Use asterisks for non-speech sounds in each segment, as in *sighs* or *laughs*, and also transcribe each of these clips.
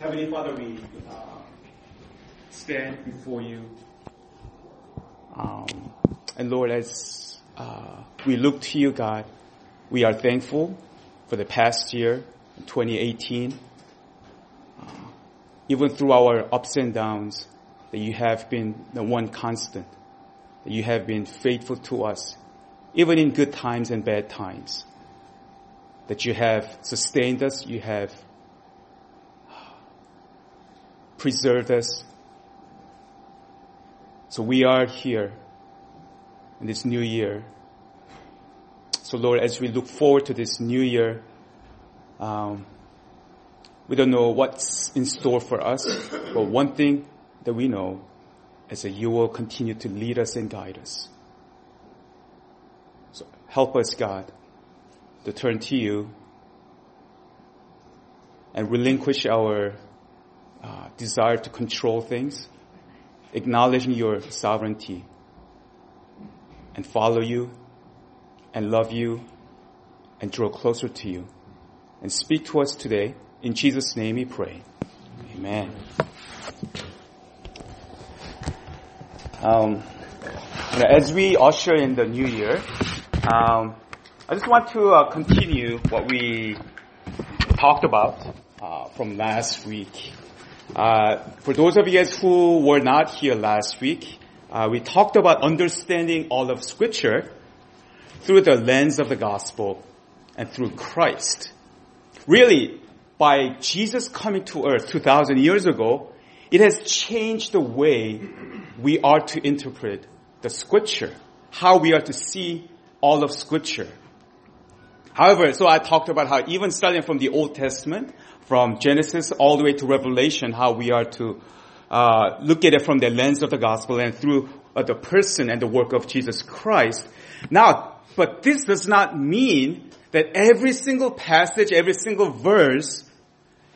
Heavenly Father, we uh, stand before you. Um, and Lord, as uh, we look to you, God, we are thankful for the past year, 2018. Uh, even through our ups and downs, that you have been the one constant, that you have been faithful to us, even in good times and bad times, that you have sustained us, you have preserved us. So we are here in this new year. So Lord, as we look forward to this new year, um, we don't know what's in store for us, but one thing that we know is that you will continue to lead us and guide us. So help us, God, to turn to you and relinquish our uh, desire to control things, acknowledging your sovereignty, and follow you, and love you, and draw closer to you. And speak to us today. In Jesus' name we pray. Amen. Um, as we usher in the new year, um, I just want to uh, continue what we talked about uh, from last week. Uh, for those of you guys who were not here last week, uh, we talked about understanding all of Scripture through the lens of the gospel and through Christ. Really, by Jesus coming to earth 2,000 years ago, it has changed the way we are to interpret the Scripture, how we are to see all of Scripture. However, so I talked about how even starting from the Old Testament, from Genesis all the way to Revelation, how we are to uh, look at it from the lens of the gospel and through uh, the person and the work of Jesus Christ. Now, but this does not mean that every single passage, every single verse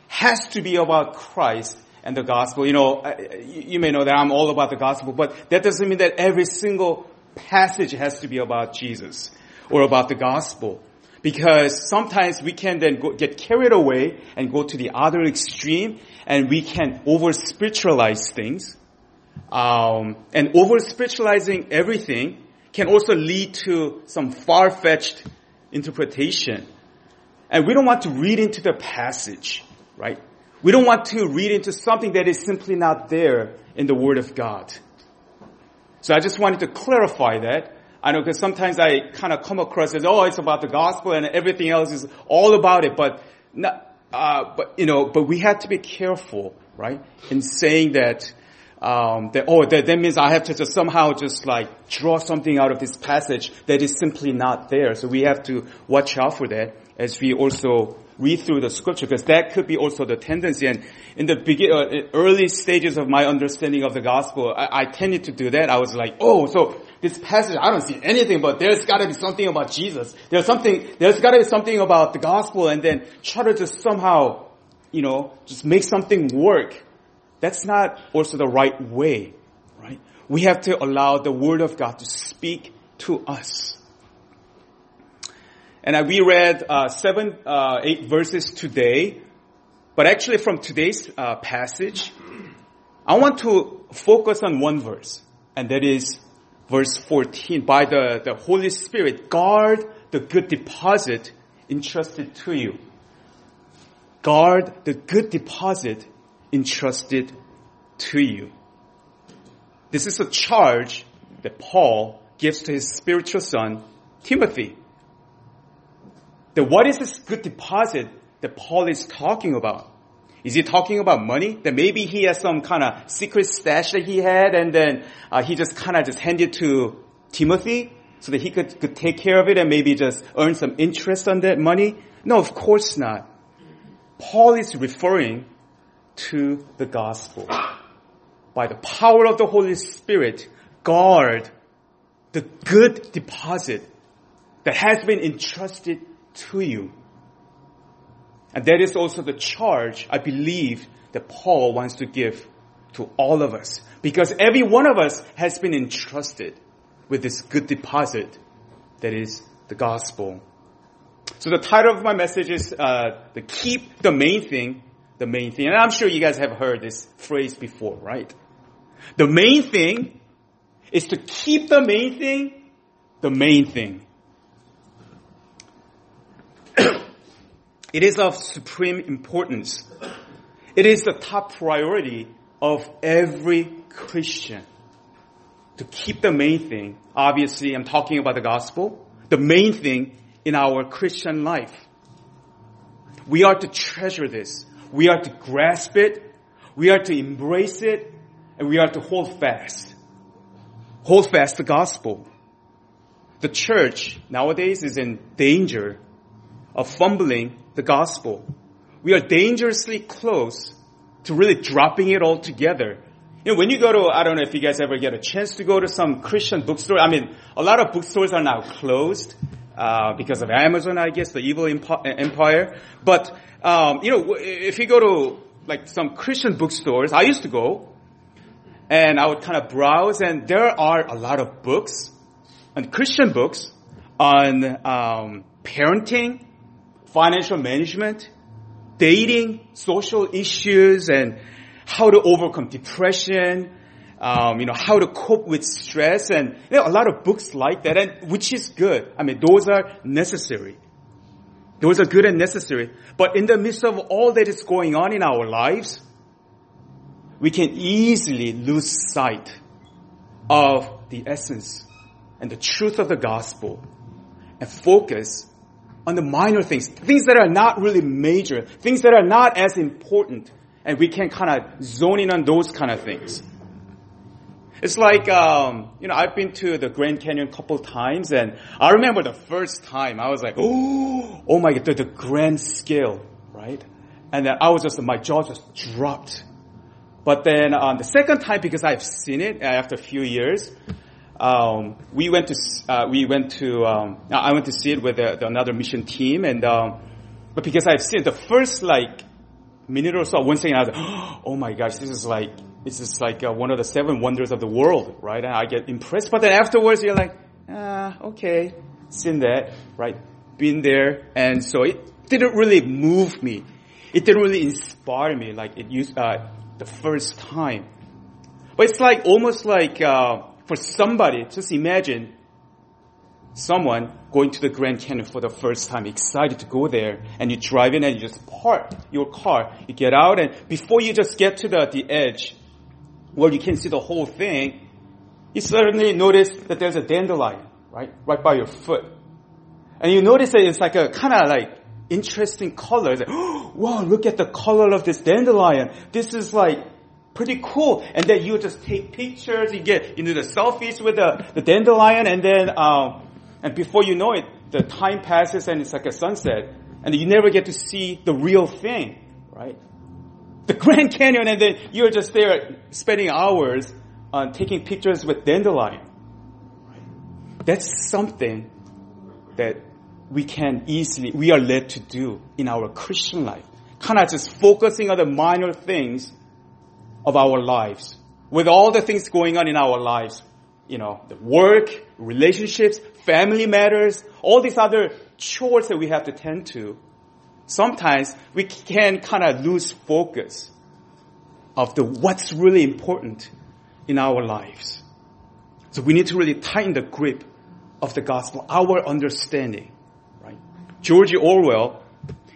has to be about Christ and the gospel. You know, uh, you may know that I'm all about the gospel, but that doesn't mean that every single passage has to be about Jesus or about the gospel because sometimes we can then go, get carried away and go to the other extreme and we can over spiritualize things. Um, and over spiritualizing everything can also lead to some far fetched interpretation. And we don't want to read into the passage, right? We don't want to read into something that is simply not there in the Word of God. So I just wanted to clarify that I know because sometimes I kind of come across as, oh, it's about the gospel and everything else is all about it, but not, uh, but you know, but we have to be careful, right, in saying that, um, that oh, that, that means I have to just somehow just like draw something out of this passage that is simply not there. So we have to watch out for that as we also read through the scripture because that could be also the tendency. And in the begin, uh, early stages of my understanding of the gospel, I, I, tended to do that. I was like, oh, so this passage, I don't see anything, but there's got to be something about Jesus. There's something, there's got to be something about the gospel, and then try to just somehow, you know, just make something work. That's not also the right way, right? We have to allow the Word of God to speak to us. And we read uh, seven, uh, eight verses today, but actually from today's uh, passage, I want to focus on one verse, and that is verse 14. By the, the Holy Spirit, guard the good deposit entrusted to you. Guard the good deposit entrusted to you. This is a charge that Paul gives to his spiritual son, Timothy that what is this good deposit that Paul is talking about? Is he talking about money? That maybe he has some kind of secret stash that he had and then uh, he just kind of just handed to Timothy so that he could, could take care of it and maybe just earn some interest on that money? No, of course not. Paul is referring to the gospel. By the power of the Holy Spirit, guard the good deposit that has been entrusted to you. And that is also the charge I believe that Paul wants to give to all of us. Because every one of us has been entrusted with this good deposit that is the gospel. So the title of my message is uh, the keep the main thing the main thing. And I'm sure you guys have heard this phrase before, right? The main thing is to keep the main thing the main thing. It is of supreme importance. It is the top priority of every Christian to keep the main thing. Obviously, I'm talking about the gospel. The main thing in our Christian life. We are to treasure this. We are to grasp it. We are to embrace it. And we are to hold fast. Hold fast the gospel. The church nowadays is in danger of fumbling the gospel. We are dangerously close to really dropping it all together. You know, when you go to, I don't know if you guys ever get a chance to go to some Christian bookstore. I mean, a lot of bookstores are now closed uh, because of Amazon, I guess, the evil empire. But um, you know, if you go to like some Christian bookstores, I used to go, and I would kind of browse, and there are a lot of books, and Christian books on um, parenting, financial management, dating, social issues, and how to overcome depression, um, you know, how to cope with stress and you know, a lot of books like that, and which is good. I mean, those are necessary. Those are good and necessary. But in the midst of all that is going on in our lives, we can easily lose sight of the essence and the truth of the gospel and focus on the minor things, things that are not really major, things that are not as important, and we can kind of zone in on those kind of things. It's like, um, you know, I've been to the Grand Canyon a couple times and I remember the first time I was like, oh, oh my God, the, the grand scale, right? And then I was just, my jaw just dropped. But then um, the second time, because I've seen it after a few years, um, we went to uh, we went to um, I went to see it with the, the another mission team, and um, but because I've seen it, the first like minute or so, one second, I was *gasps* like, oh my gosh, this is like this is like uh, one of the seven wonders of the world, right? And I get impressed, but then afterwards you're like, ah, okay, seen that, right? Been there, and so it didn't really move me. It didn't really inspire me like it used uh, the first time. But it's like almost like uh, for somebody, just imagine someone going to the Grand Canyon for the first time, excited to go there, and you drive in and you just park your car. You get out, and before you just get to the, the edge, where you can see the whole thing, you suddenly notice that there's a dandelion, right? Right by your foot. And you notice that it's like a kind of like interesting color. Like, oh, *gasps* wow, look at the color of this dandelion. This is like pretty cool. And then you just take pictures, you get into the selfies with the, the dandelion, and then, um, and before you know it, the time passes and it's like a sunset, and you never get to see the real thing, right? the *laughs* Grand Canyon and then you're just there spending hours on taking pictures with dandelion. That's something that we can easily, we are led to do in our Christian life. Kind of just focusing on the minor things of our lives. With all the things going on in our lives, you know, the work, relationships, family matters, all these other chores that we have to tend to sometimes we can kind of lose focus of the what's really important in our lives. So we need to really tighten the grip of the gospel, our understanding, right? George Orwell,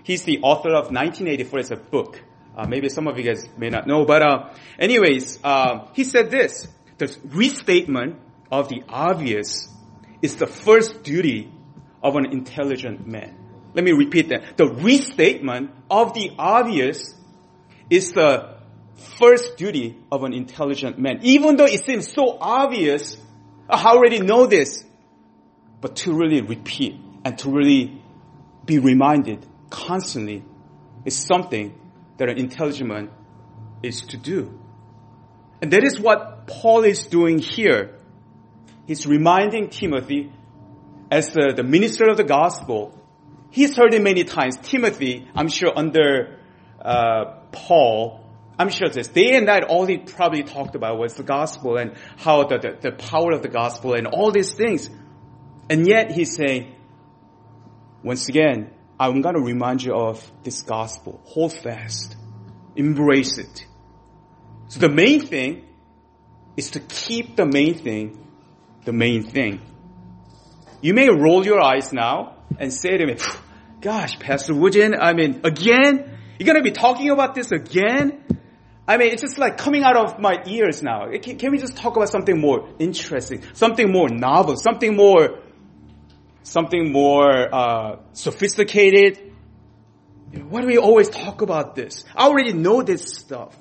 he's the author of 1984. It's a book. Uh, maybe some of you guys may not know, but uh, anyways, uh, he said this: the restatement of the obvious is the first duty of an intelligent man. Let me repeat that. The restatement of the obvious is the first duty of an intelligent man. Even though it seems so obvious, I already know this, but to really repeat and to really be reminded constantly is something that an intelligent is to do. And that is what Paul is doing here. He's reminding Timothy as the, the minister of the gospel He's heard it many times. Timothy, I'm sure under uh, Paul, I'm sure this day and night, all he probably talked about was the gospel and how the, the, the power of the gospel and all these things. And yet he's saying, once again, I'm going to remind you of this gospel. Hold fast. embrace it. So the main thing is to keep the main thing the main thing. You may roll your eyes now and say to me, gosh, Pastor Woojin, I mean, again? You're gonna be talking about this again? I mean, it's just like coming out of my ears now. Can, can we just talk about something more interesting, something more novel, something more, something more uh, sophisticated? You know, why do we always talk about this? I already know this stuff.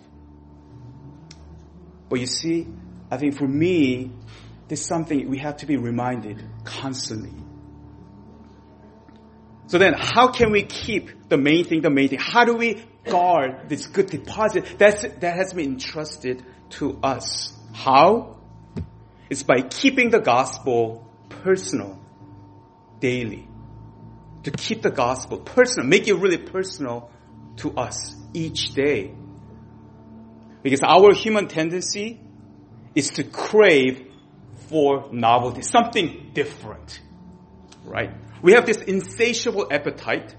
But you see, I think for me, there's something we have to be reminded constantly. So then, how can we keep the main thing the main thing? How do we guard this good deposit that's, that has been entrusted to us? How? It's by keeping the gospel personal daily. To keep the gospel personal, make it really personal to us each day. Because our human tendency is to crave for novelty, something different, right? We have this insatiable appetite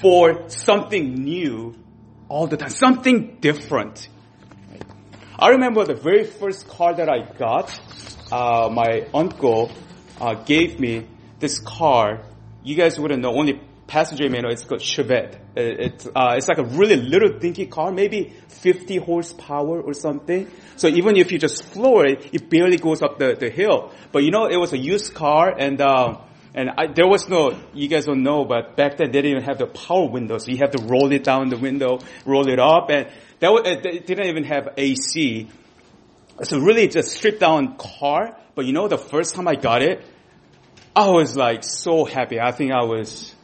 for something new all the time, something different. I remember the very first car that I got, uh, my uncle uh, gave me this car. You guys wouldn't know, only passenger manual. It's called Chevette. It's uh, it's like a really little dinky car, maybe 50 horsepower or something. So even if you just floor it, it barely goes up the, the hill. But you know, it was a used car and, uh, and I, there was no, you guys don't know, but back then they didn't even have the power window. So you have to roll it down the window, roll it up, and that was, it didn't even have AC. So really just stripped down car. But you know, the first time I got it, I was like so happy. I think I was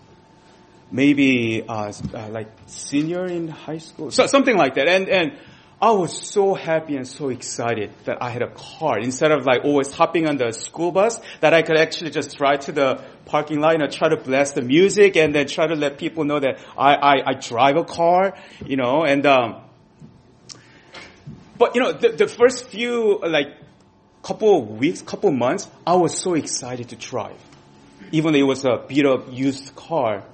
maybe uh, uh, like senior in high school, so, something like that. And and I was so happy and so excited that I had a car instead of like always hopping on the school bus that I could actually just drive to the parking lot and try to blast the music and then try to let people know that I, I, I drive a car, you know, and, um, but you know, the, the first few like couple of weeks, couple of months, I was so excited to drive. Even though it was a beat up used car.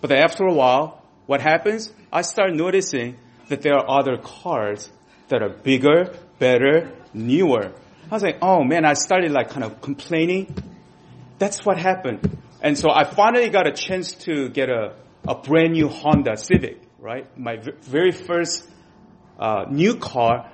But after a while, what happens? I start noticing that there are other cars that are bigger, better, newer. I was like, oh man, I started like kind of complaining. That's what happened. And so I finally got a chance to get a, a brand new Honda Civic, right? My v- very first uh, new car.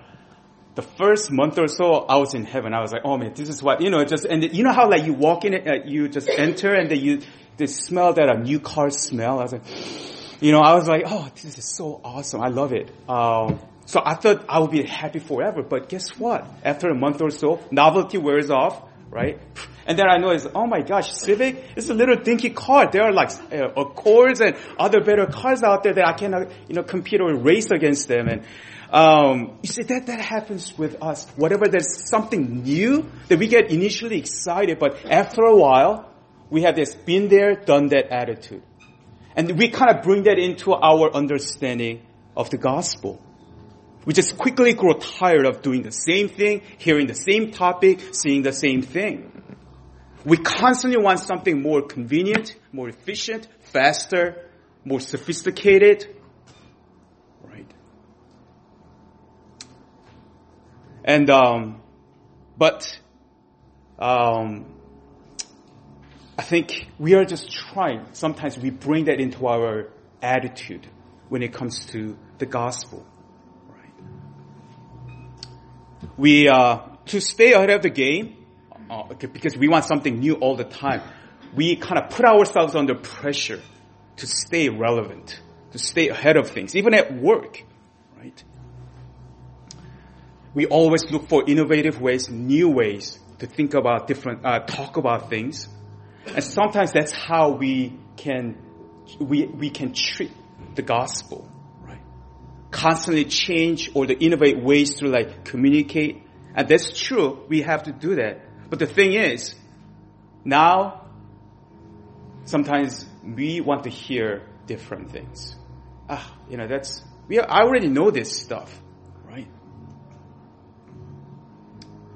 The first month or so, I was in heaven. I was like, oh man, this is what, you know, just, and you know how like you walk in it, uh, you just enter and then you, the smell that a new car smell. I was like, *sighs* you know, I was like, oh, this is so awesome. I love it. Um, so I thought I would be happy forever. But guess what? After a month or so, novelty wears off, right? And then I noticed, oh my gosh, Civic is a little dinky car. There are like uh, Accords and other better cars out there that I cannot, you know, compete or race against them. And um, you see, that that happens with us. Whatever there's something new that we get initially excited, but after a while, we have this been there, done that attitude. And we kind of bring that into our understanding of the gospel. We just quickly grow tired of doing the same thing, hearing the same topic, seeing the same thing. We constantly want something more convenient, more efficient, faster, more sophisticated. Right? And, um, but, um, I think we are just trying, sometimes we bring that into our attitude when it comes to the gospel Right? we uh, to stay ahead of the game uh, because we want something new all the time. We kind of put ourselves under pressure to stay relevant, to stay ahead of things, even at work, right? We always look for innovative ways, new ways to think about different, uh, talk about things, and sometimes that's how we can we we can treat the gospel right? constantly change or to innovate ways to like communicate. And that's true. We have to do that. But the thing is, now, sometimes we want to hear different things. Ah, you know, that's, we, I already know this stuff, right?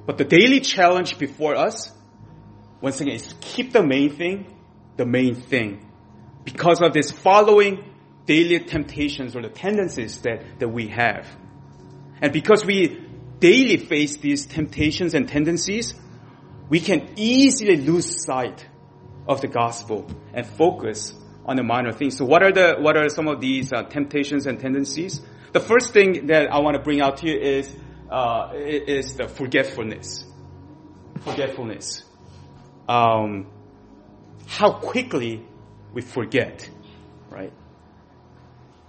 But the daily challenge before us, once again, is keep the main thing, the main thing. Because of this following daily temptations or the tendencies that, that we have. And because we daily face these temptations and tendencies, we can easily lose sight of the gospel and focus on the minor things. So what are the, what are some of these uh, temptations and tendencies? The first thing that I want to bring out to you is, uh, is the forgetfulness. Forgetfulness. Um, how quickly we forget, right?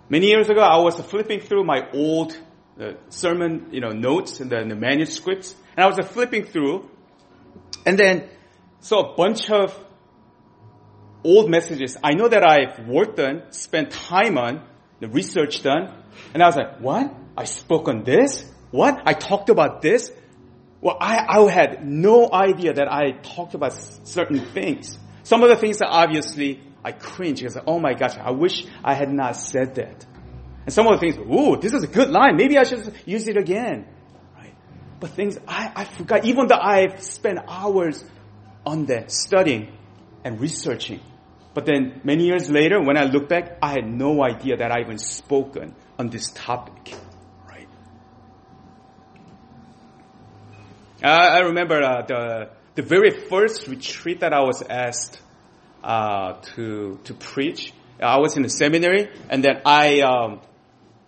Many years ago, I was flipping through my old uh, sermon, you know, notes and the, the manuscripts, and I was flipping through, and then saw a bunch of old messages. I know that I've worked on, spent time on, the research done, and I was like, what? I spoke on this? What? I talked about this? Well, I, I had no idea that I talked about certain things. Some of the things that obviously I cringe because, oh my gosh, I wish I had not said that. And some of the things, ooh, this is a good line. Maybe I should use it again. Right? But things I, I forgot, even though I've spent hours on that, studying and researching. But then many years later, when I look back, I had no idea that I even spoken on this topic. Right? I remember uh, the the very first retreat that I was asked uh, to to preach. I was in the seminary, and then I um,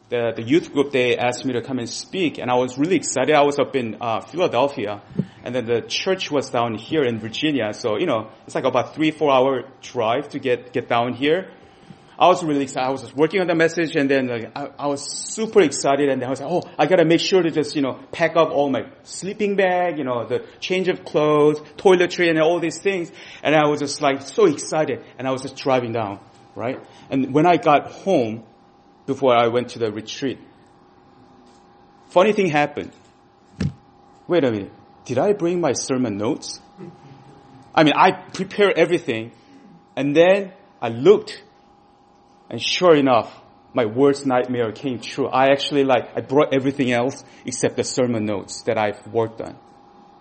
the the youth group they asked me to come and speak, and I was really excited. I was up in uh, Philadelphia, and then the church was down here in Virginia. So, you know, it's like about three, four hour drive to get, get down here. I was really excited. I was just working on the message and then like, I, I, was super excited and then I was like, oh, I gotta make sure to just, you know, pack up all my sleeping bag, you know, the change of clothes, toiletry and all these things. And I was just like so excited and I was just driving down, right? And when I got home, before I went to the retreat, funny thing happened. Wait a minute did I bring my sermon notes? I mean, I prepared everything and then I looked and sure enough, my worst nightmare came true. I actually like, I brought everything else except the sermon notes that I've worked on,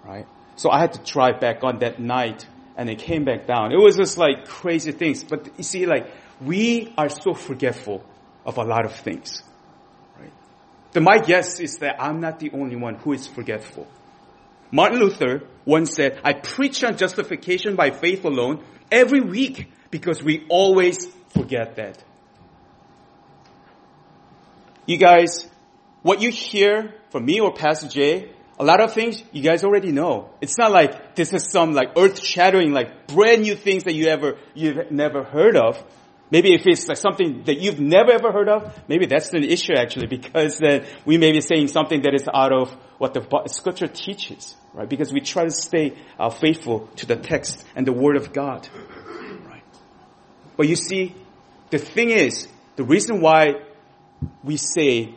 right? So I had to drive back on that night and it came back down. It was just like crazy things. But you see, like, we are so forgetful of a lot of things, right? But my guess is that I'm not the only one who is forgetful. Martin Luther once said, I preach on justification by faith alone every week because we always forget that. You guys, what you hear from me or Pastor Jay, a lot of things you guys already know. It's not like this is some like earth shattering, like brand new things that you ever, you've never heard of. Maybe if it's like something that you've never ever heard of, maybe that's an issue actually, because then we may be saying something that is out of what the scripture teaches, right? Because we try to stay uh, faithful to the text and the word of God, right? But you see, the thing is, the reason why we say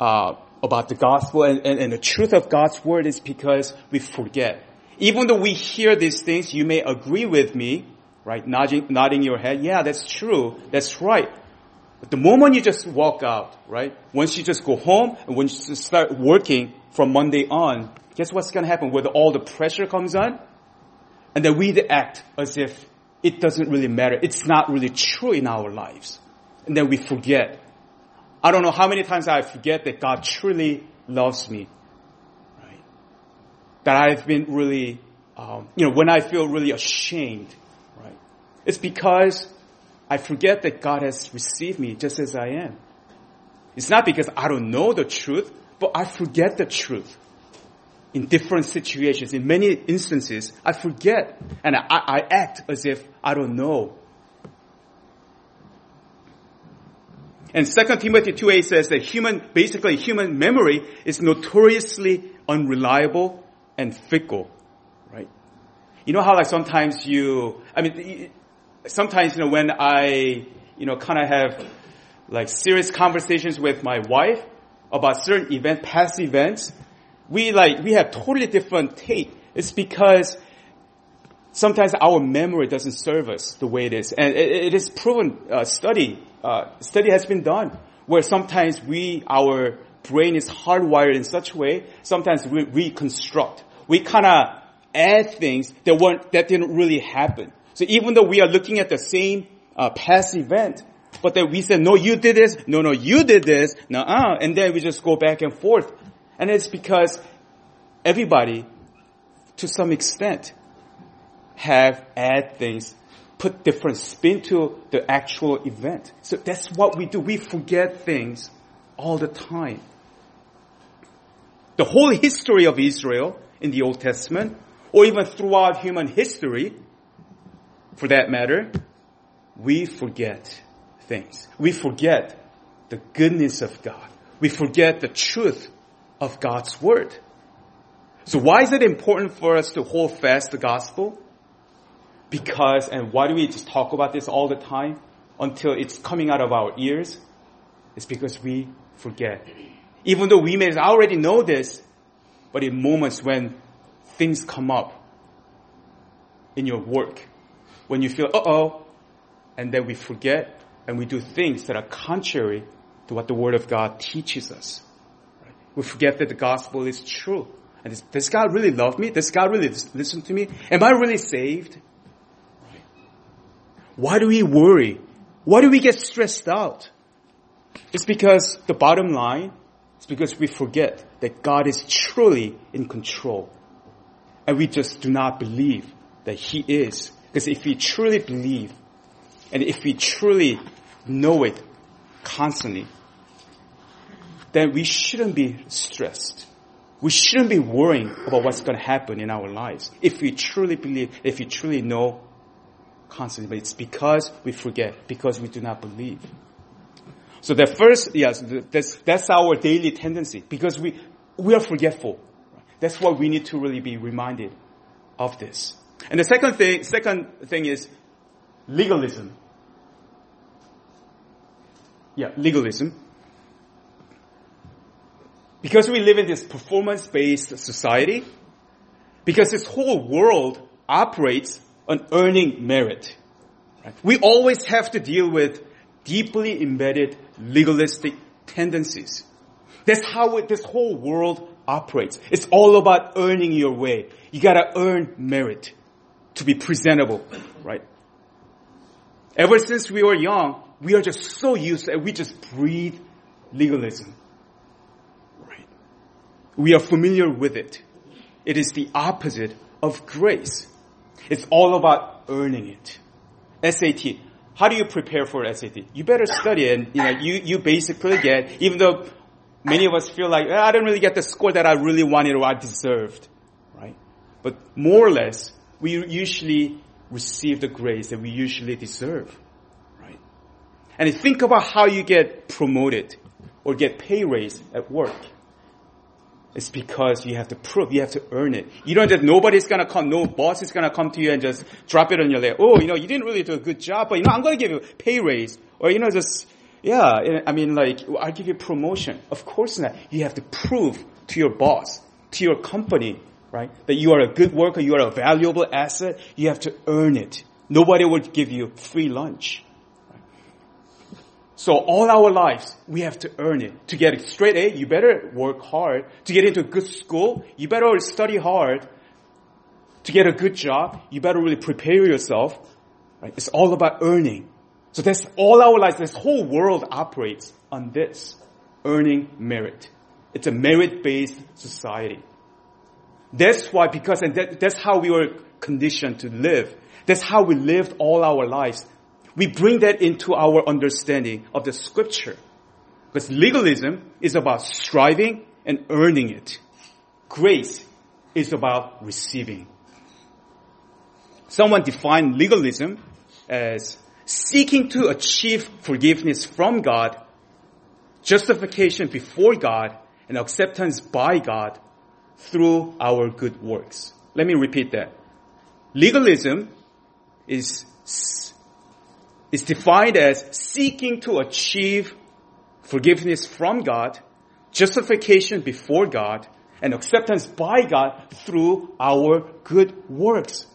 uh, about the gospel and, and, and the truth of God's word is because we forget. Even though we hear these things, you may agree with me, right? Nodding, nodding your head. Yeah, that's true. That's right. But the moment you just walk out, right? Once you just go home and when you start working from Monday on, guess what's going to happen? Where all the pressure comes on, and then we act as if it doesn't really matter. It's not really true in our lives, and then we forget. I don't know how many times I forget that God truly loves me, right? That I've been really, um, you know, when I feel really ashamed right? it's because I forget that God has received me just as I am. It's not because I don't know the truth, but I forget the truth. In different situations, in many instances, I forget and I, I act as if I don't know. And 2 Timothy 2.8 says that human, basically human memory is notoriously unreliable and fickle, right? You know how like sometimes you, I mean, sometimes, you know, when I, you know, kind of have like serious conversations with my wife about certain event, past events, we like, we have totally different take. It's because sometimes our memory doesn't serve us the way it is. And it, it is proven, uh, study, uh, study has been done where sometimes we, our brain is hardwired in such a way, sometimes we reconstruct. We kind of add things that weren't, that didn't really happen. So even though we are looking at the same uh, past event, But then we said, no, you did this. No, no, you did this. No, uh, and then we just go back and forth. And it's because everybody, to some extent, have add things, put different spin to the actual event. So that's what we do. We forget things all the time. The whole history of Israel in the Old Testament, or even throughout human history, for that matter, we forget things. We forget the goodness of God. We forget the truth of God's word. So why is it important for us to hold fast the gospel? Because, and why do we just talk about this all the time until it's coming out of our ears? It's because we forget. Even though we may already know this, but in moments when things come up in your work, when you feel, uh oh, and then we forget and we do things that are contrary to what the Word of God teaches us. We forget that the gospel is true. And does, does God really love me? Does God really listen to me? Am I really saved? Why do we worry? Why do we get stressed out? It's because the bottom line is because we forget that God is truly in control. And we just do not believe that He is. Because if we truly believe, and if we truly know it constantly, then we shouldn't be stressed. We shouldn't be worrying about what's going to happen in our lives. If we truly believe, if we truly know constantly, but it's because we forget, because we do not believe. So the first, yes, that's, that's our daily tendency, because we, we are forgetful. That's why we need to really be reminded of this. And the second thing, second thing is legalism. Yeah, legalism. Because we live in this performance-based society, because this whole world operates on earning merit, right? we always have to deal with deeply embedded legalistic tendencies. That's how it, this whole world operates. It's all about earning your way. You gotta earn merit to be presentable, right? Ever since we were young, we are just so used to it, we just breathe legalism. Right? We are familiar with it. It is the opposite of grace. It's all about earning it. SAT. How do you prepare for SAT? You better study and you know you, you basically get even though many of us feel like eh, I didn't really get the score that I really wanted or I deserved, right? But more or less, we usually receive the grace that we usually deserve. Right? And think about how you get promoted or get pay raise at work. It's because you have to prove, you have to earn it. You don't just, nobody's gonna come, no boss is gonna come to you and just drop it on your lap. Oh, you know, you didn't really do a good job, but you know, I'm gonna give you a pay raise. Or, you know, just, yeah, I mean like, I'll give you promotion. Of course not. You have to prove to your boss, to your company, right? That you are a good worker, you are a valuable asset, you have to earn it. Nobody will give you free lunch. So all our lives, we have to earn it. To get a straight A, you better work hard. To get into a good school, you better study hard. To get a good job, you better really prepare yourself. Right? It's all about earning. So that's all our lives, this whole world operates on this. Earning merit. It's a merit-based society. That's why, because and that, that's how we were conditioned to live. That's how we lived all our lives. We bring that into our understanding of the scripture. Because legalism is about striving and earning it. Grace is about receiving. Someone defined legalism as seeking to achieve forgiveness from God, justification before God, and acceptance by God through our good works. Let me repeat that. Legalism is, is defined as seeking to achieve forgiveness from God, justification before God, and acceptance by God through our good works.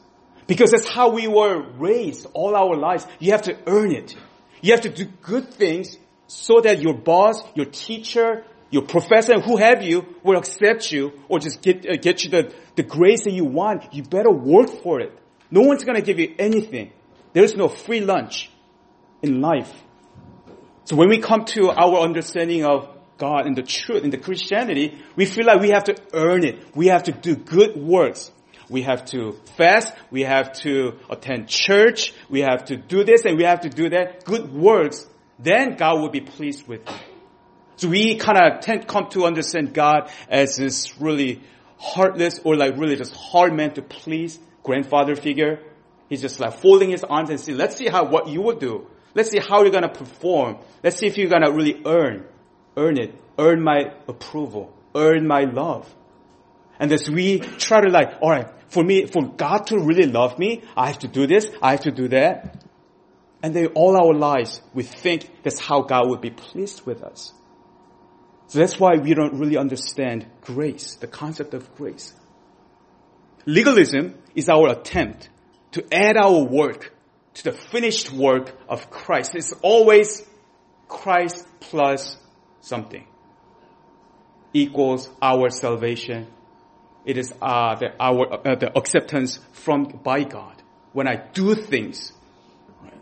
Because that's how we were raised all our lives. You have to earn it. You have to do good things so that your boss, your teacher, your professor, who have you, will accept you or just get, uh, get you the, the grace that you want. You better work for it. No one's gonna give you anything. There's no free lunch in life. So when we come to our understanding of God and the truth and the Christianity, we feel like we have to earn it. We have to do good works. We have to fast. We have to attend church. We have to do this and we have to do that. Good works. Then God will be pleased with you. So we kind of tend come to understand God as this really heartless or like really just hard man to please grandfather figure. He's just like folding his arms and saying, let's see how, what you will do. Let's see how you're going to perform. Let's see if you're going to really earn, earn it, earn my approval, earn my love. And as we try to like, alright, for me, for God to really love me, I have to do this, I have to do that. And then all our lives, we think that's how God would be pleased with us. So that's why we don't really understand grace, the concept of grace. Legalism is our attempt to add our work to the finished work of Christ. It's always Christ plus something equals our salvation. It is uh, the, our uh, the acceptance from by God. When I do things, right?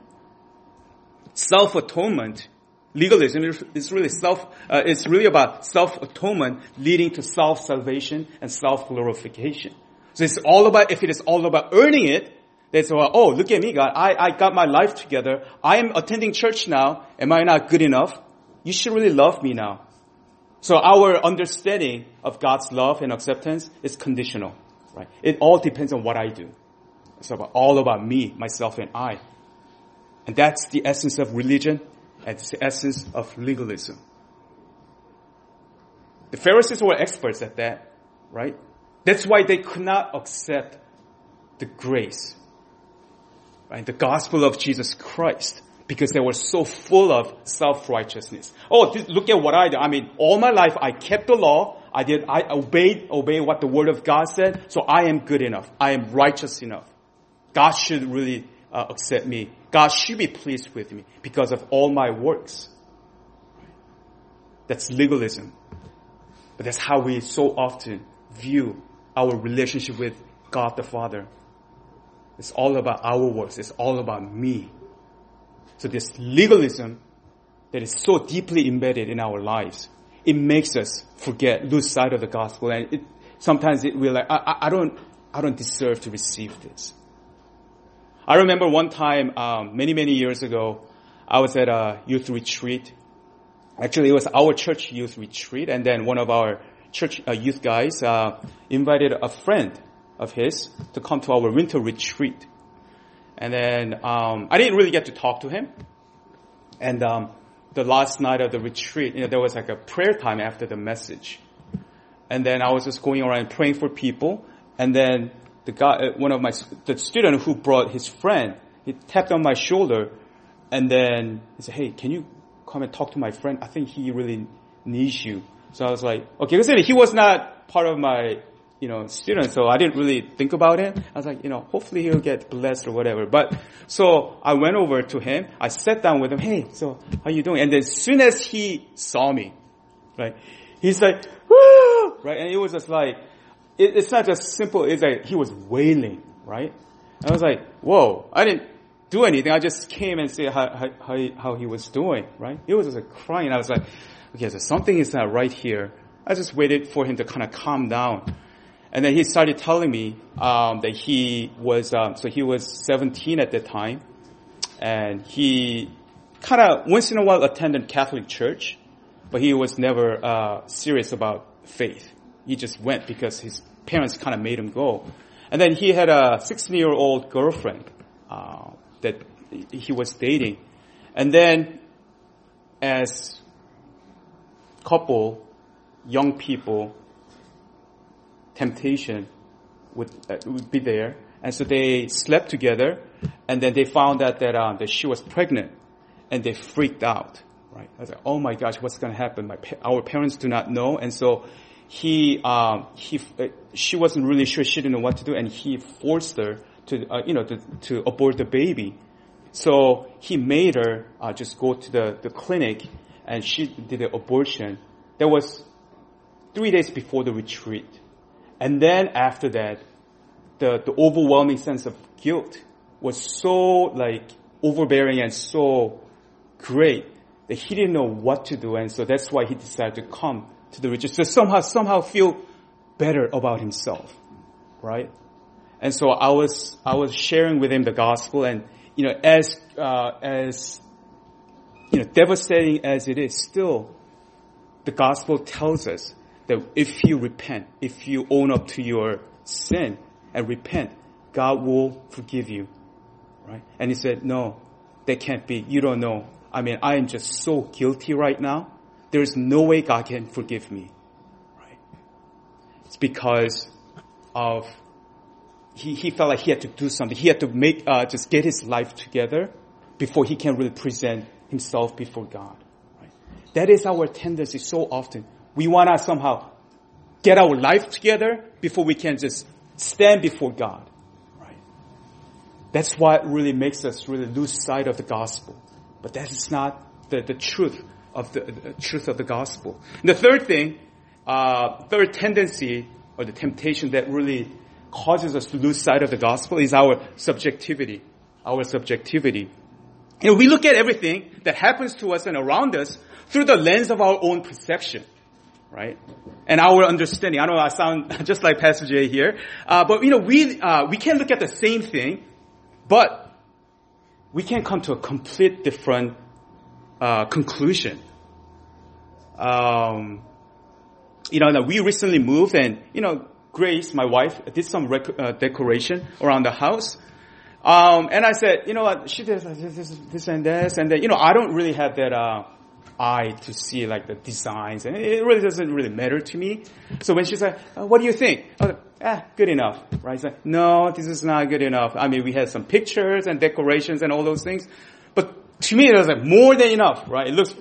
self atonement, legalism is really self. Uh, it's really about self atonement leading to self salvation and self glorification. So it's all about if it is all about earning it, they say, well, oh, look at me, God. I, I got my life together. I am attending church now. Am I not good enough? You should really love me now. So our understanding of God's love and acceptance is conditional, right? It all depends on what I do. It's about all about me, myself, and I. And that's the essence of religion and it's the essence of legalism. The Pharisees were experts at that, right? That's why they could not accept the grace right? The gospel of Jesus Christ because they were so full of self-righteousness. Oh, look at what I did. I mean, all my life I kept the law. I did, I obeyed, obeyed what the word of God said. So I am good enough. I am righteous enough. God should really uh, accept me. God should be pleased with me because of all my works. That's legalism. But that's how we so often view our relationship with God the Father. It's all about our works. It's all about me. So this legalism that is so deeply embedded in our lives, it makes us forget, lose sight of the gospel. And it, sometimes it, we're like, I, I, don't, I don't deserve to receive this. I remember one time, um, many, many years ago, I was at a youth retreat. Actually, it was our church youth retreat, and then one of our church uh, youth guys uh, invited a friend of his to come to our winter retreat. And then um, I didn't really get to talk to him. And um, the last night of the retreat, you know, there was like a prayer time after the message. And then I was just going around praying for people. And then the guy, uh, one of my, the student who brought his friend, he tapped on my shoulder. And then he said, hey, can you come and talk to my friend? I think he really needs you. So I was like, okay, because he was not part of my you know, student, so I didn't really think about it. I was like, you know, hopefully he'll get blessed or whatever. But, so I went over to him, I sat down with him, hey, so how you doing? And then as soon as he saw me, right, he's like, Woo! right, and it was just like, it, it's not just simple, it's like, he was wailing, right? I was like, whoa, I didn't do anything, I just came and said how, how, how he was doing, right? He was just like crying, I was like, okay, so something is not right here. I just waited for him to kind of calm down. And then he started telling me um, that he was um, so he was 17 at the time, and he kind of once in a while attended Catholic church, but he was never uh, serious about faith. He just went because his parents kind of made him go. And then he had a 16 year old girlfriend uh, that he was dating, and then as couple, young people temptation would, uh, would be there. And so they slept together, and then they found out that, uh, that she was pregnant, and they freaked out. Right? I was like, oh my gosh, what's going to happen? My our parents do not know, and so he um, he uh, she wasn't really sure. She didn't know what to do, and he forced her to uh, you know to, to abort the baby. So he made her uh, just go to the, the clinic, and she did the abortion. That was three days before the retreat. And then after that, the, the overwhelming sense of guilt was so like overbearing and so great that he didn't know what to do, and so that's why he decided to come to the riches to somehow somehow feel better about himself, right? And so I was I was sharing with him the gospel, and you know, as uh, as you know, devastating as it is, still the gospel tells us that if you repent, if you own up to your sin and repent, God will forgive you, right? And he said, no, that can't be. You don't know. I mean, I am just so guilty right now. There's no way God can forgive me, right? It's because of he, he felt like he had to do something. He had to make, uh, just get his life together before he can really present himself before God. Right? That is our tendency so often. We want to somehow get our life together before we can just stand before God. Right? That's what really makes us really lose sight of the gospel. But that is not the, the truth of the, the truth of the gospel. And the third thing, uh, third tendency or the temptation that really causes us to lose sight of the gospel is our subjectivity. Our subjectivity. And we look at everything that happens to us and around us through the lens of our own perception, right? And our understanding. I know I sound *laughs* just like Pastor Jay here, uh, but you know, we uh, we can look at the same thing, but we can come to a complete different uh, conclusion. Um, you know, we recently moved, and you know, Grace, my wife, did some rec- uh, decoration around the house. Um, and I said, you know what, she did this, this, and this, and then, you know, I don't really have that, uh, eye to see like the designs, and it really doesn't really matter to me. So when she said, uh, what do you think? I was like, ah, good enough, right? Like, no, this is not good enough. I mean, we had some pictures and decorations and all those things, but to me it was like more than enough, right? It looks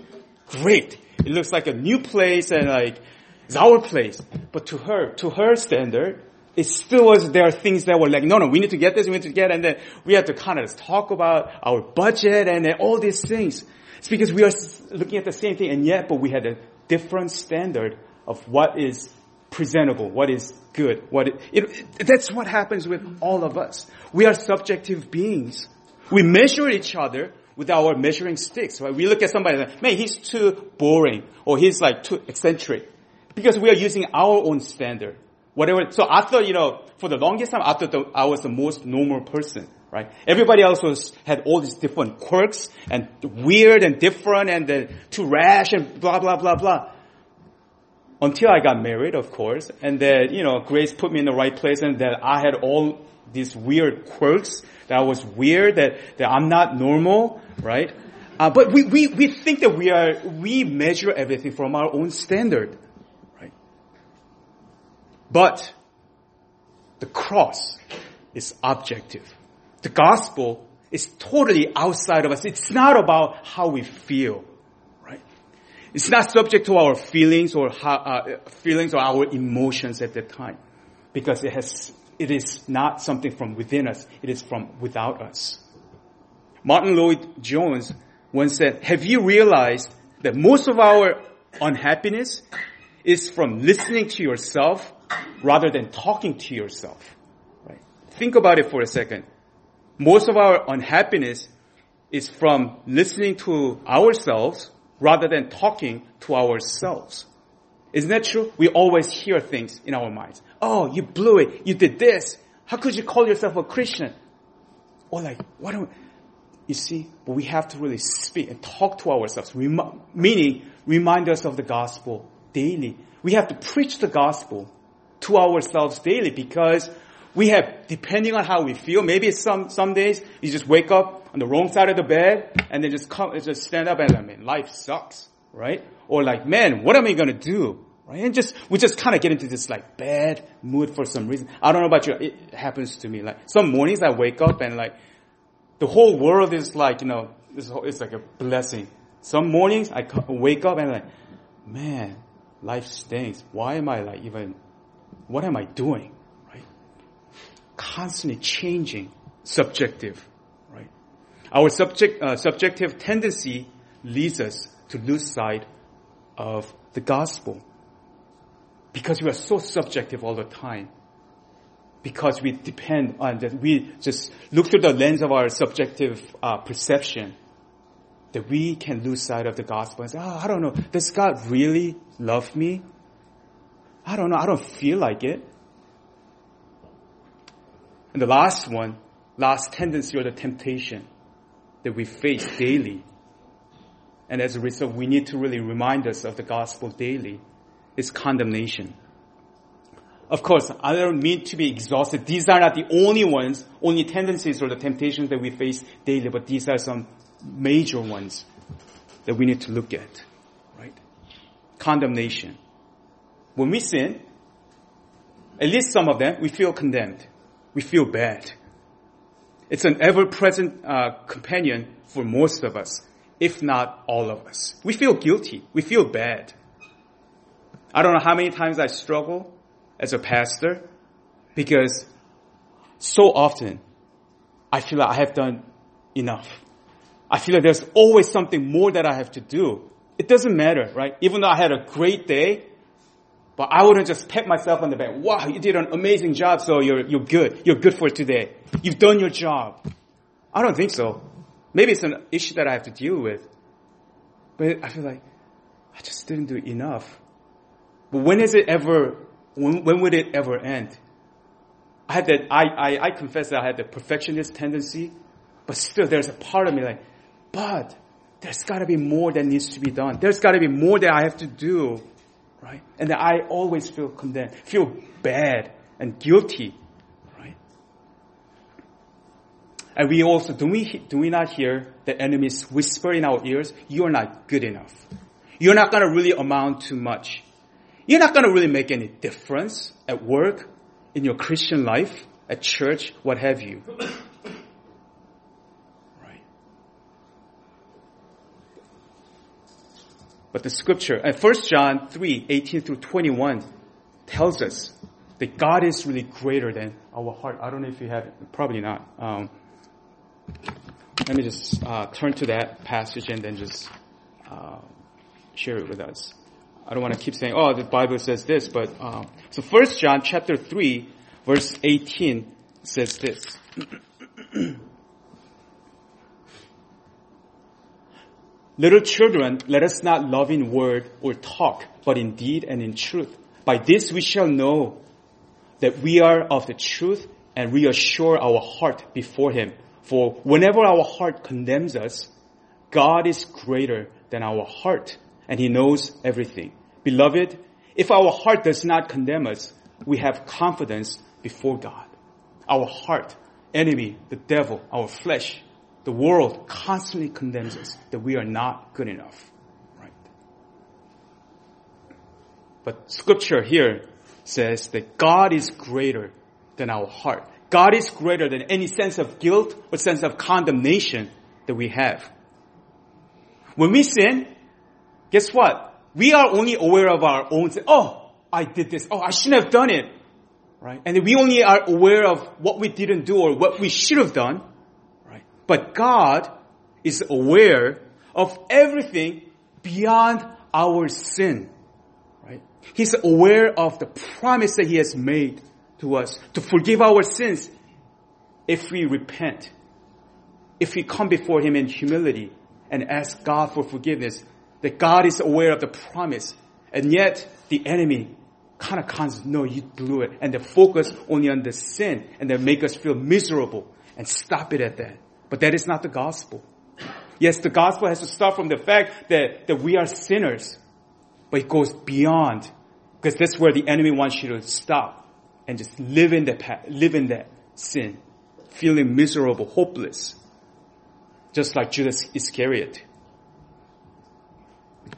great. It looks like a new place and like, it's our place. But to her, to her standard, it still was, there are things that were like, no, no, we need to get this, we need to get, and then we had to kind of talk about our budget and all these things. It's because we are looking at the same thing and yet, but we had a different standard of what is presentable, what is good, what it, it, that's what happens with all of us. We are subjective beings. We measure each other with our measuring sticks, right? We look at somebody like, man, he's too boring, or he's like too eccentric. Because we are using our own standard whatever. So I thought, you know, for the longest time, I thought the, I was the most normal person, right? Everybody else was, had all these different quirks and weird and different and then too rash and blah, blah, blah, blah. Until I got married, of course, and then, you know, Grace put me in the right place and that I had all these weird quirks, that I was weird, that, that I'm not normal, right? Uh, but we, we, we think that we are, we measure everything from our own standard. Right? But the cross is objective. The gospel is totally outside of us. It's not about how we feel, right? It's not subject to our feelings or how, uh, feelings or our emotions at that time, because it has it is not something from within us. It is from without us. Martyn Lloyd-Jones once said, "Have you realized that most of our unhappiness is from listening to yourself rather than talking to yourself. Right? Think about it for a second. Most of our unhappiness is from listening to ourselves rather than talking to ourselves. Isn't that true? We always hear things in our minds. Oh, you blew it. You did this. How could you call yourself a Christian? Or like, why do we, you see, but we have to really speak and talk to ourselves, rem- meaning remind us of the gospel daily. We have to preach the gospel to ourselves daily because we have, depending on how we feel, maybe some, some days you just wake up on the wrong side of the bed and then just come, just stand up and like, man, life sucks, right? Or like, man, what am I gonna do? Right? And just, we just kind of get into this like bad mood for some reason. I don't know about you, it happens to me. Like, some mornings I wake up and like, the whole world is like, you know, it's like a blessing. Some mornings I wake up and like, man, life stinks. Why am I like even what am I doing? Constantly changing, subjective, right? Our subject, uh, subjective tendency leads us to lose sight of the gospel because we are so subjective all the time. Because we depend on that, we just look through the lens of our subjective uh, perception. that we can lose sight of the gospel and say, oh, I don't know, does God really love me? I don't know, I don't feel like it. And the last one, last tendency or the temptation that we face daily. And as a result, we need to really remind us of the gospel daily is condemnation. Of course, I don't mean to be exhausted. These are not the only ones, only tendencies or the temptations that we face daily, but these are some major ones that we need to look at, right? Condemnation. When we sin, at least some of them, we feel condemned. We feel bad. It's an ever-present uh, companion for most of us, if not all of us. We feel guilty. We feel bad. I don't know how many times I struggle as a pastor because so often I feel like I have done enough. I feel like there's always something more that I have to do. It doesn't matter, right? Even though I had a great day, but I wouldn't just pat myself on the back. Wow, you did an amazing job, so you're, you're good. You're good for today. You've done your job. I don't think so. Maybe it's an issue that I have to deal with. But I feel like I just didn't do enough. But when is it ever, when, when would it ever end? I had that, I, I, I confess that I had the perfectionist tendency, but still there's a part of me like, but there's gotta be more that needs to be done. There's gotta be more that I have to do, right? And I always feel condemned, feel bad and guilty, right? And we also, do we, do we not hear the enemies whisper in our ears, you're not good enough. You're not gonna really amount to much. You're not gonna really make any difference at work, in your Christian life, at church, what have you. But the scripture, uh, 1 John 3, 18 through 21 tells us that God is really greater than our heart. I don't know if you have it. Probably not. Um, let me just uh, turn to that passage and then just uh, share it with us. I don't want to keep saying, oh, the Bible says this, but uh, so 1 John chapter 3, verse 18 says this. *clears throat* Little children, let us not love in word or talk, but in deed and in truth. By this we shall know that we are of the truth and reassure our heart before Him. For whenever our heart condemns us, God is greater than our heart and He knows everything. Beloved, if our heart does not condemn us, we have confidence before God. Our heart, enemy, the devil, our flesh, the world constantly condemns us that we are not good enough. Right? But scripture here says that God is greater than our heart. God is greater than any sense of guilt or sense of condemnation that we have. When we sin, guess what? We are only aware of our own sin. Oh, I did this. Oh, I shouldn't have done it. Right? And we only are aware of what we didn't do or what we should have done. But God is aware of everything beyond our sin. Right? He's aware of the promise that He has made to us to forgive our sins if we repent. If we come before Him in humility and ask God for forgiveness, that God is aware of the promise. And yet the enemy kind of comes, no, you blew it. And they focus only on the sin and they make us feel miserable and stop it at that. But that is not the gospel. Yes, the gospel has to start from the fact that, that we are sinners, but it goes beyond, because that's where the enemy wants you to stop and just live in that, live in that sin, feeling miserable, hopeless, just like Judas Iscariot.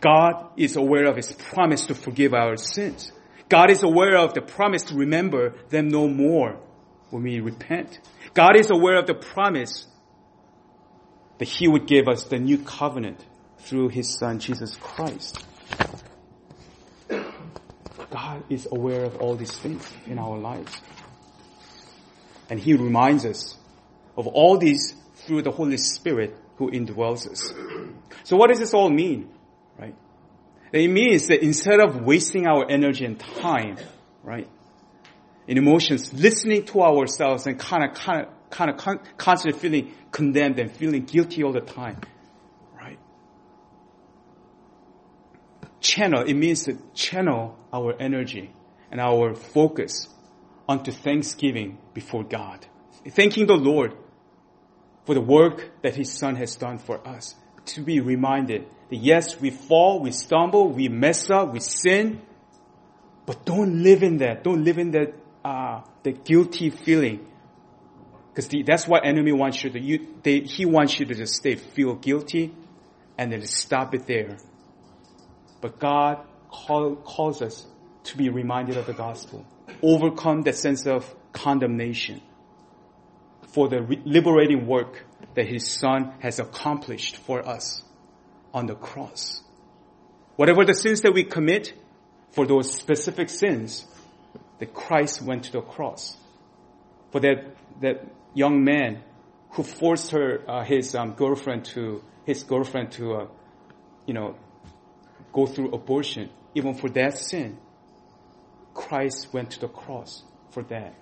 God is aware of His promise to forgive our sins. God is aware of the promise to remember them no more when we repent. God is aware of the promise that He would give us the new covenant through His Son, Jesus Christ. God is aware of all these things in our lives. And He reminds us of all these through the Holy Spirit who indwells us. So what does this all mean? Right? It means that instead of wasting our energy and time, right, in emotions, listening to ourselves and kind of, kind of, kind of con- constantly feeling condemned and feeling guilty all the time, right? channel, it means to channel our energy and our focus onto thanksgiving before God. Thanking the Lord for the work that His Son has done for us. To be reminded that yes, we fall, we stumble, we mess up, we sin, but don't live in that. Don't live in that, uh, the guilty feeling. Because that's what enemy wants you to, you, they, he wants you to just stay, feel guilty, and then stop it there. But God call, calls us to be reminded of the gospel. Overcome that sense of condemnation for the liberating work that His Son has accomplished for us on the cross. Whatever the sins that we commit, for those specific sins, that Christ went to the cross. For that, that young man who forced her, uh, his um, girlfriend to, his girlfriend to, uh, you know, go through abortion, even for that sin, Christ went to the cross for that.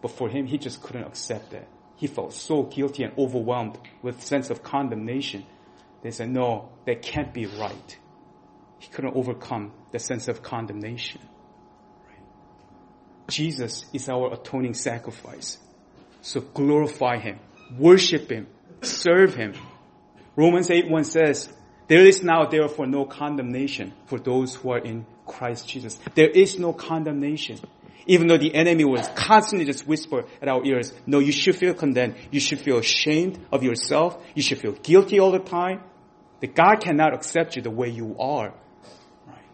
But for him, he just couldn't accept that. He felt so guilty and overwhelmed with sense of condemnation. They said, no, that can't be right. He couldn't overcome the sense of condemnation. Jesus is our atoning sacrifice. So glorify Him, worship Him, serve Him. Romans 8 1 says, there is now therefore no condemnation for those who are in Christ Jesus. There is no condemnation. Even though the enemy was constantly just whisper at our ears, no, you should feel condemned. You should feel ashamed of yourself. You should feel guilty all the time. That God cannot accept you the way you are. Right?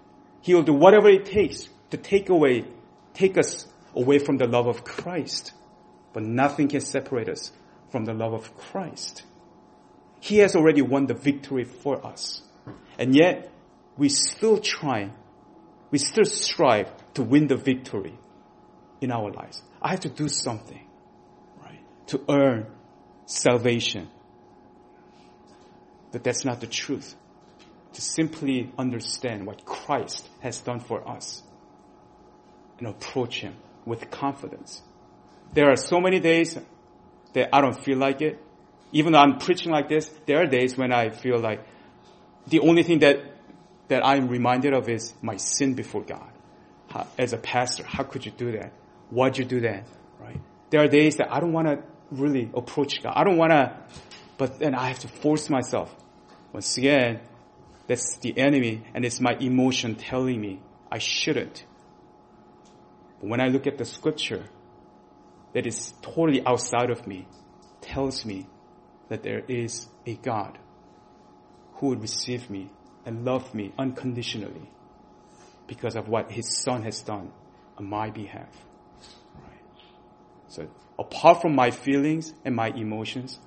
He will do whatever it takes to take away, take us away from the love of Christ. But nothing can separate us from the love of Christ. He has already won the victory for us. And yet, we still try, we still strive to win the victory in our lives. I have to do something, right, to earn salvation. But that's not the truth. To simply understand what Christ has done for us and approach Him with confidence. There are so many days that I don't feel like it, even though I'm preaching like this, there are days when I feel like the only thing that, that I'm reminded of is my sin before God. How, as a pastor, how could you do that? Why'd you do that? Right? There are days that I don't want to really approach God. I don't want to, but then I have to force myself. Once again, that's the enemy and it's my emotion telling me I shouldn't. But when I look at the scripture that is totally outside of me, tells me that there is a God who would receive me and love me unconditionally because of what his son has done on my behalf. So apart from my feelings and my emotions,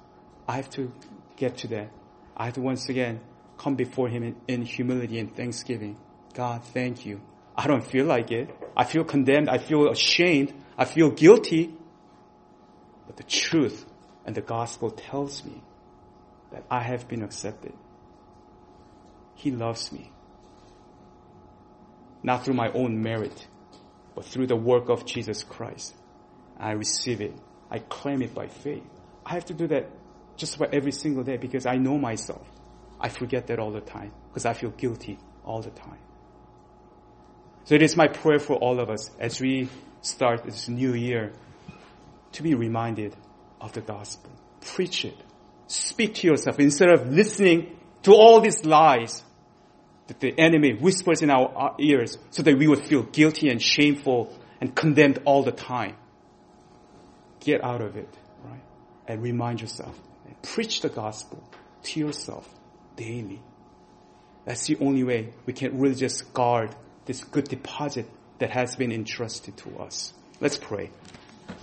I have to get to that. I have to once again come before him in, in humility and thanksgiving. God, thank you. I don't feel like it. I feel condemned. I feel ashamed. I feel guilty. But the truth and the gospel tells me that I have been accepted. He loves me. Not through my own merit, but through the work of Jesus Christ. I receive it. I claim it by faith. I have to do that just about every single day because I know myself. I forget that all the time because I feel guilty all the time. So it is my prayer for all of us as we start this new year to be reminded of the gospel. Preach it. Speak to yourself instead of listening to all these lies that the enemy whispers in our ears so that we would feel guilty and shameful and condemned all the time. Get out of it, right? And remind yourself. And preach the gospel to yourself daily. That's the only way we can really just guard this good deposit that has been entrusted to us. Let's pray.